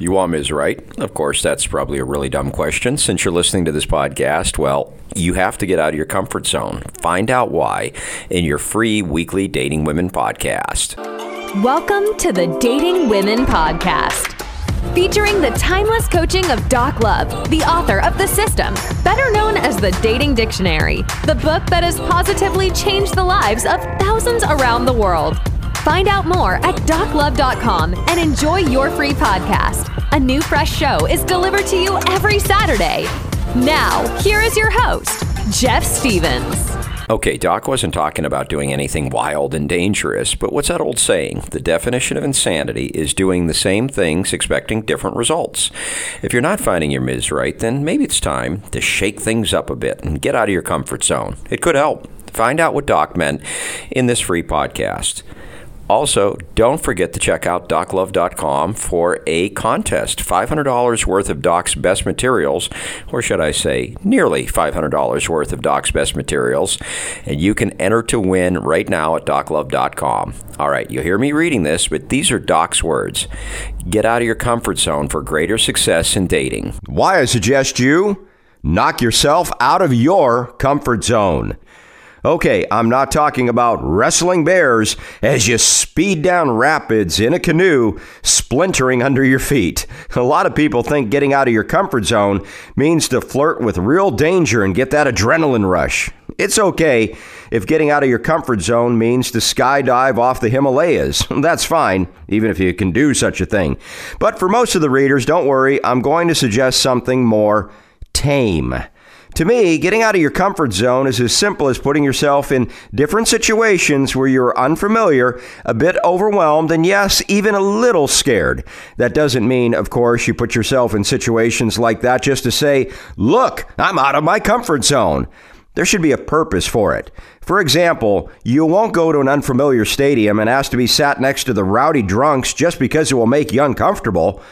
You want Ms. Right? Of course, that's probably a really dumb question. Since you're listening to this podcast, well, you have to get out of your comfort zone. Find out why in your free weekly Dating Women podcast. Welcome to the Dating Women Podcast, featuring the timeless coaching of Doc Love, the author of The System, better known as the Dating Dictionary, the book that has positively changed the lives of thousands around the world. Find out more at doclove.com and enjoy your free podcast. A new fresh show is delivered to you every Saturday. Now, here is your host, Jeff Stevens. Okay, Doc wasn't talking about doing anything wild and dangerous, but what's that old saying? The definition of insanity is doing the same things expecting different results. If you're not finding your Ms. right, then maybe it's time to shake things up a bit and get out of your comfort zone. It could help. Find out what Doc meant in this free podcast. Also, don't forget to check out doclove.com for a contest $500 worth of Doc's best materials, or should I say, nearly $500 worth of Doc's best materials. And you can enter to win right now at doclove.com. All right, you'll hear me reading this, but these are Doc's words. Get out of your comfort zone for greater success in dating. Why I suggest you knock yourself out of your comfort zone. Okay, I'm not talking about wrestling bears as you speed down rapids in a canoe, splintering under your feet. A lot of people think getting out of your comfort zone means to flirt with real danger and get that adrenaline rush. It's okay if getting out of your comfort zone means to skydive off the Himalayas. That's fine, even if you can do such a thing. But for most of the readers, don't worry, I'm going to suggest something more tame. To me, getting out of your comfort zone is as simple as putting yourself in different situations where you're unfamiliar, a bit overwhelmed, and yes, even a little scared. That doesn't mean, of course, you put yourself in situations like that just to say, look, I'm out of my comfort zone. There should be a purpose for it. For example, you won't go to an unfamiliar stadium and ask to be sat next to the rowdy drunks just because it will make you uncomfortable.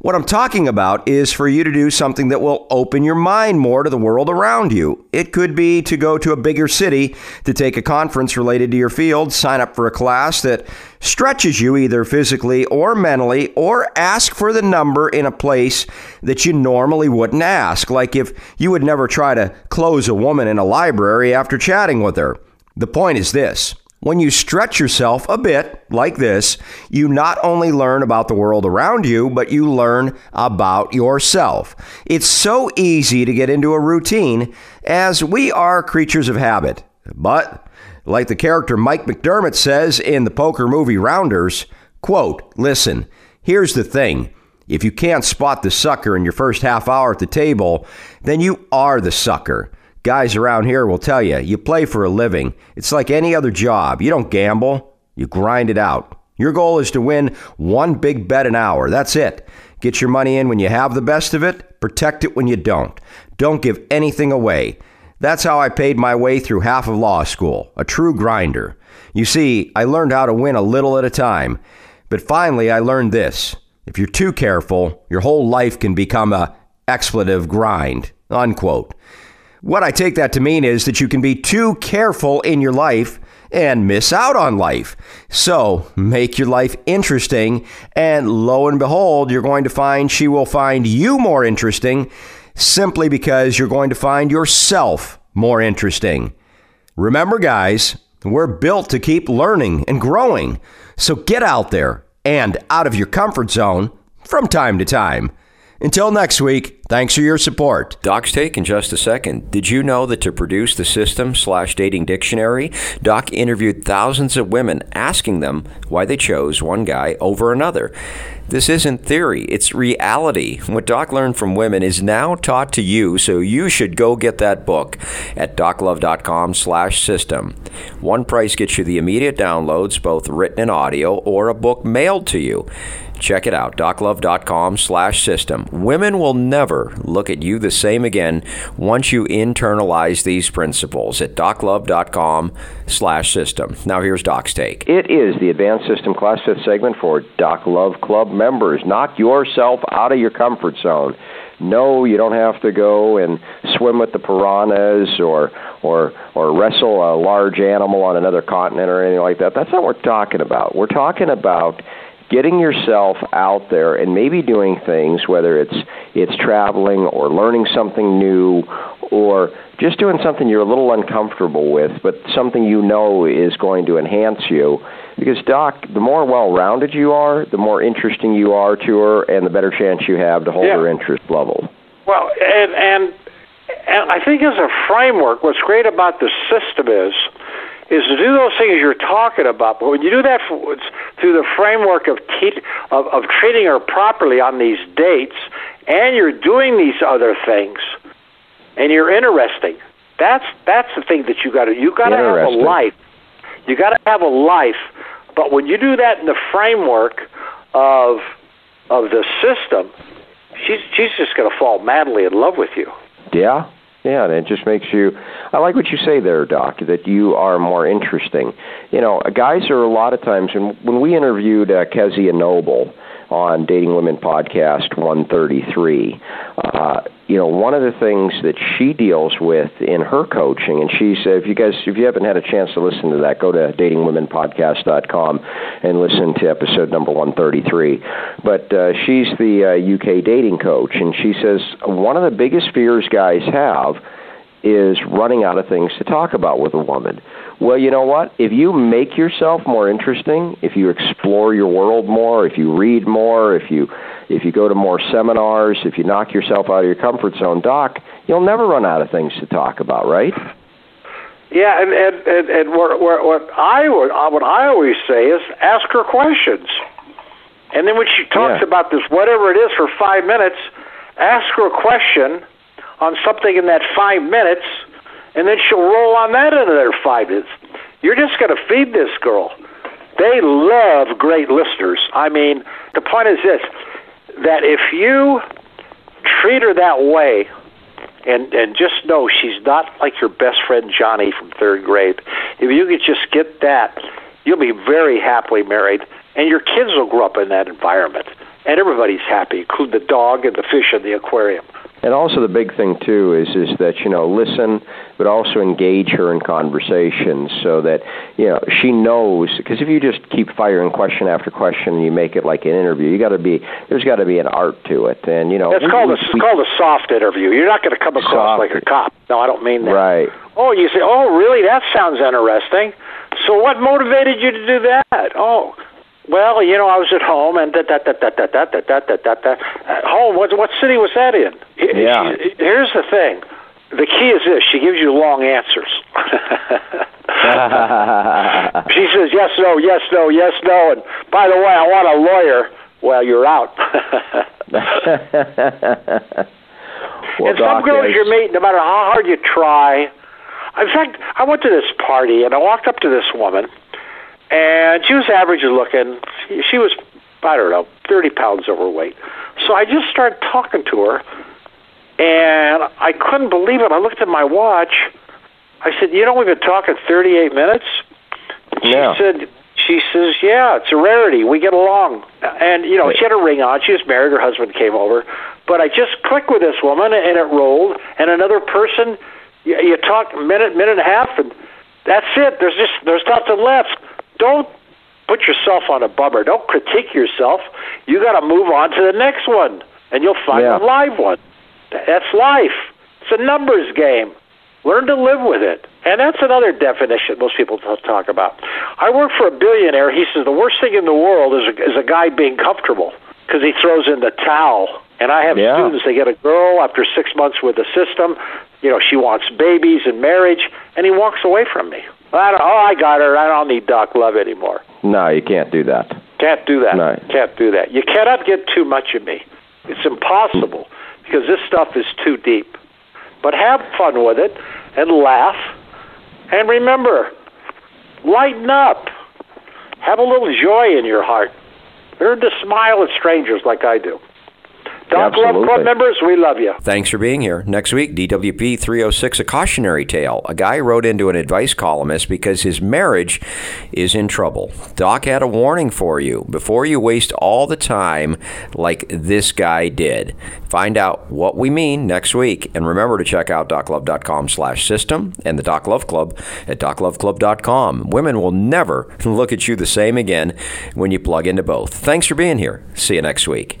What I'm talking about is for you to do something that will open your mind more to the world around you. It could be to go to a bigger city to take a conference related to your field, sign up for a class that stretches you either physically or mentally, or ask for the number in a place that you normally wouldn't ask, like if you would never try to close a woman in a library after chatting with her. The point is this when you stretch yourself a bit like this, you not only learn about the world around you, but you learn about yourself. It's so easy to get into a routine as we are creatures of habit. But, like the character Mike McDermott says in the poker movie Rounders, quote, listen, here's the thing. If you can't spot the sucker in your first half hour at the table, then you are the sucker. Guys around here will tell you, you play for a living. It's like any other job. You don't gamble, you grind it out. Your goal is to win one big bet an hour. That's it. Get your money in when you have the best of it, protect it when you don't. Don't give anything away. That's how I paid my way through half of law school, a true grinder. You see, I learned how to win a little at a time. But finally, I learned this. If you're too careful, your whole life can become a expletive grind. Unquote. What I take that to mean is that you can be too careful in your life and miss out on life. So make your life interesting, and lo and behold, you're going to find she will find you more interesting simply because you're going to find yourself more interesting. Remember, guys, we're built to keep learning and growing. So get out there and out of your comfort zone from time to time. Until next week, thanks for your support. Doc's take in just a second. Did you know that to produce the system slash dating dictionary, Doc interviewed thousands of women asking them why they chose one guy over another? This isn't theory, it's reality. What Doc learned from women is now taught to you, so you should go get that book at doclove.com slash system. One price gets you the immediate downloads, both written and audio, or a book mailed to you. Check it out, doclove.com slash system. Women will never look at you the same again once you internalize these principles at doclove.com slash system. Now here's Doc's take. It is the Advanced System Class 5th segment for Doc Love Club members. Knock yourself out of your comfort zone. No, you don't have to go and swim with the piranhas or or or wrestle a large animal on another continent or anything like that. That's not what we're talking about. We're talking about getting yourself out there and maybe doing things, whether it's it's traveling or learning something new or just doing something you're a little uncomfortable with, but something you know is going to enhance you. Because, Doc, the more well rounded you are, the more interesting you are to her, and the better chance you have to hold Yeah. her interest level. Well, and and and I think as a framework, what's great about the system is is to do those things you're talking about. But when you do that for, through the framework of, te- of of treating her properly on these dates, and you're doing these other things, and you're interesting. That's that's the thing that you got to you got to have a life. You got to have a life. But when you do that in the framework of of the system, she's she's just going to fall madly in love with you. Yeah, yeah, and it just makes you. I like what you say there, Doc. That you are more interesting. You know, guys are a lot of times when when we interviewed uh, Kezia Noble on Dating Women Podcast 133. Uh, you know, one of the things that she deals with in her coaching, and she said, if you guys, if you haven't had a chance to listen to that, go to datingwomenpodcast.com and listen to episode number 133. But uh, she's the uh, UK dating coach, and she says one of the biggest fears guys have is running out of things to talk about with a woman. Well, you know what? If you make yourself more interesting, if you explore your world more, if you read more, if you if you go to more seminars, if you knock yourself out of your comfort zone, doc, you'll never run out of things to talk about, right? Yeah, and and and, and what, what, what I would uh, what I always say is ask her questions, and then when she talks Yeah. about this whatever it is for five minutes, ask her a question on something in that five minutes, and then she'll roll on that into their five minutes. You're just going to feed this girl. They love great listeners. I mean, the point is this: that if you treat her that way, and and just know she's not like your best friend Johnny from third grade. If you could just get that, you'll be very happily married, and your kids will grow up in that environment, and everybody's happy, including the dog and the fish in the aquarium. And also the big thing too is is that you know listen, but also engage her in conversations so that you know she knows. Because if you just keep firing question after question and you make it like an interview, you got to be there's got to be an art to it. And you know It's we- called a we- it's called a soft interview. You're not going to come across Soft. like a cop. No, I don't mean that. right. Oh, you say, oh, really? That sounds interesting. So, what motivated you to do that? Oh, well, you know, I was at home and that that that that that that that that that that that. Home. What what city was that in? Yeah. Here's the thing. The key is this: she gives you long answers. she says yes, no, yes, no, yes, no, and by the way, I want a lawyer. Well, you're out. well, and some girls you meet, no matter how hard you try. In fact, I went to this party and I walked up to this woman, and she was average looking. She, was, I don't know, 30 pounds overweight. So I just started talking to her, and I couldn't believe it. I looked at my watch. I said, "You know, we've been talking 38 minutes." She Yeah. said, "She says, yeah, it's a rarity. We get along." And you know, she had a ring on. She was married. Her husband came over, but I just clicked with this woman, and it rolled. And another person, you, you talk a minute, minute and a half, and that's it. There's just there's nothing left. Don't put yourself on a bummer. Don't critique yourself. You got to move on to the next one, and you'll find Yeah. a live one. That's life. It's a numbers game. Learn to live with it. And that's another definition most people talk about. I work for a billionaire. He says the worst thing in the world is a, is a guy being comfortable because he throws in the towel. And I have Yeah. students, they get a girl after six months with the system. You know, she wants babies and marriage, and he walks away from me. I don't, oh, I got her. I don't need Doc Love anymore. No, you can't do that. Can't do that. No. Can't do that. You cannot get too much of me. It's impossible because this stuff is too deep. But have fun with it and laugh. And remember, lighten up. Have a little joy in your heart. Learn to smile at strangers like I do. Doc Love Club members, we love you. Thanks for being here. Next week, DWP 306, a cautionary tale. A guy wrote into an advice columnist because his marriage is in trouble. Doc had a warning for you before you waste all the time like this guy did. Find out what we mean next week. And remember to check out doclove.com slash system and the Doc Love Club at docloveclub.com. Women will never look at you the same again when you plug into both. Thanks for being here. See you next week.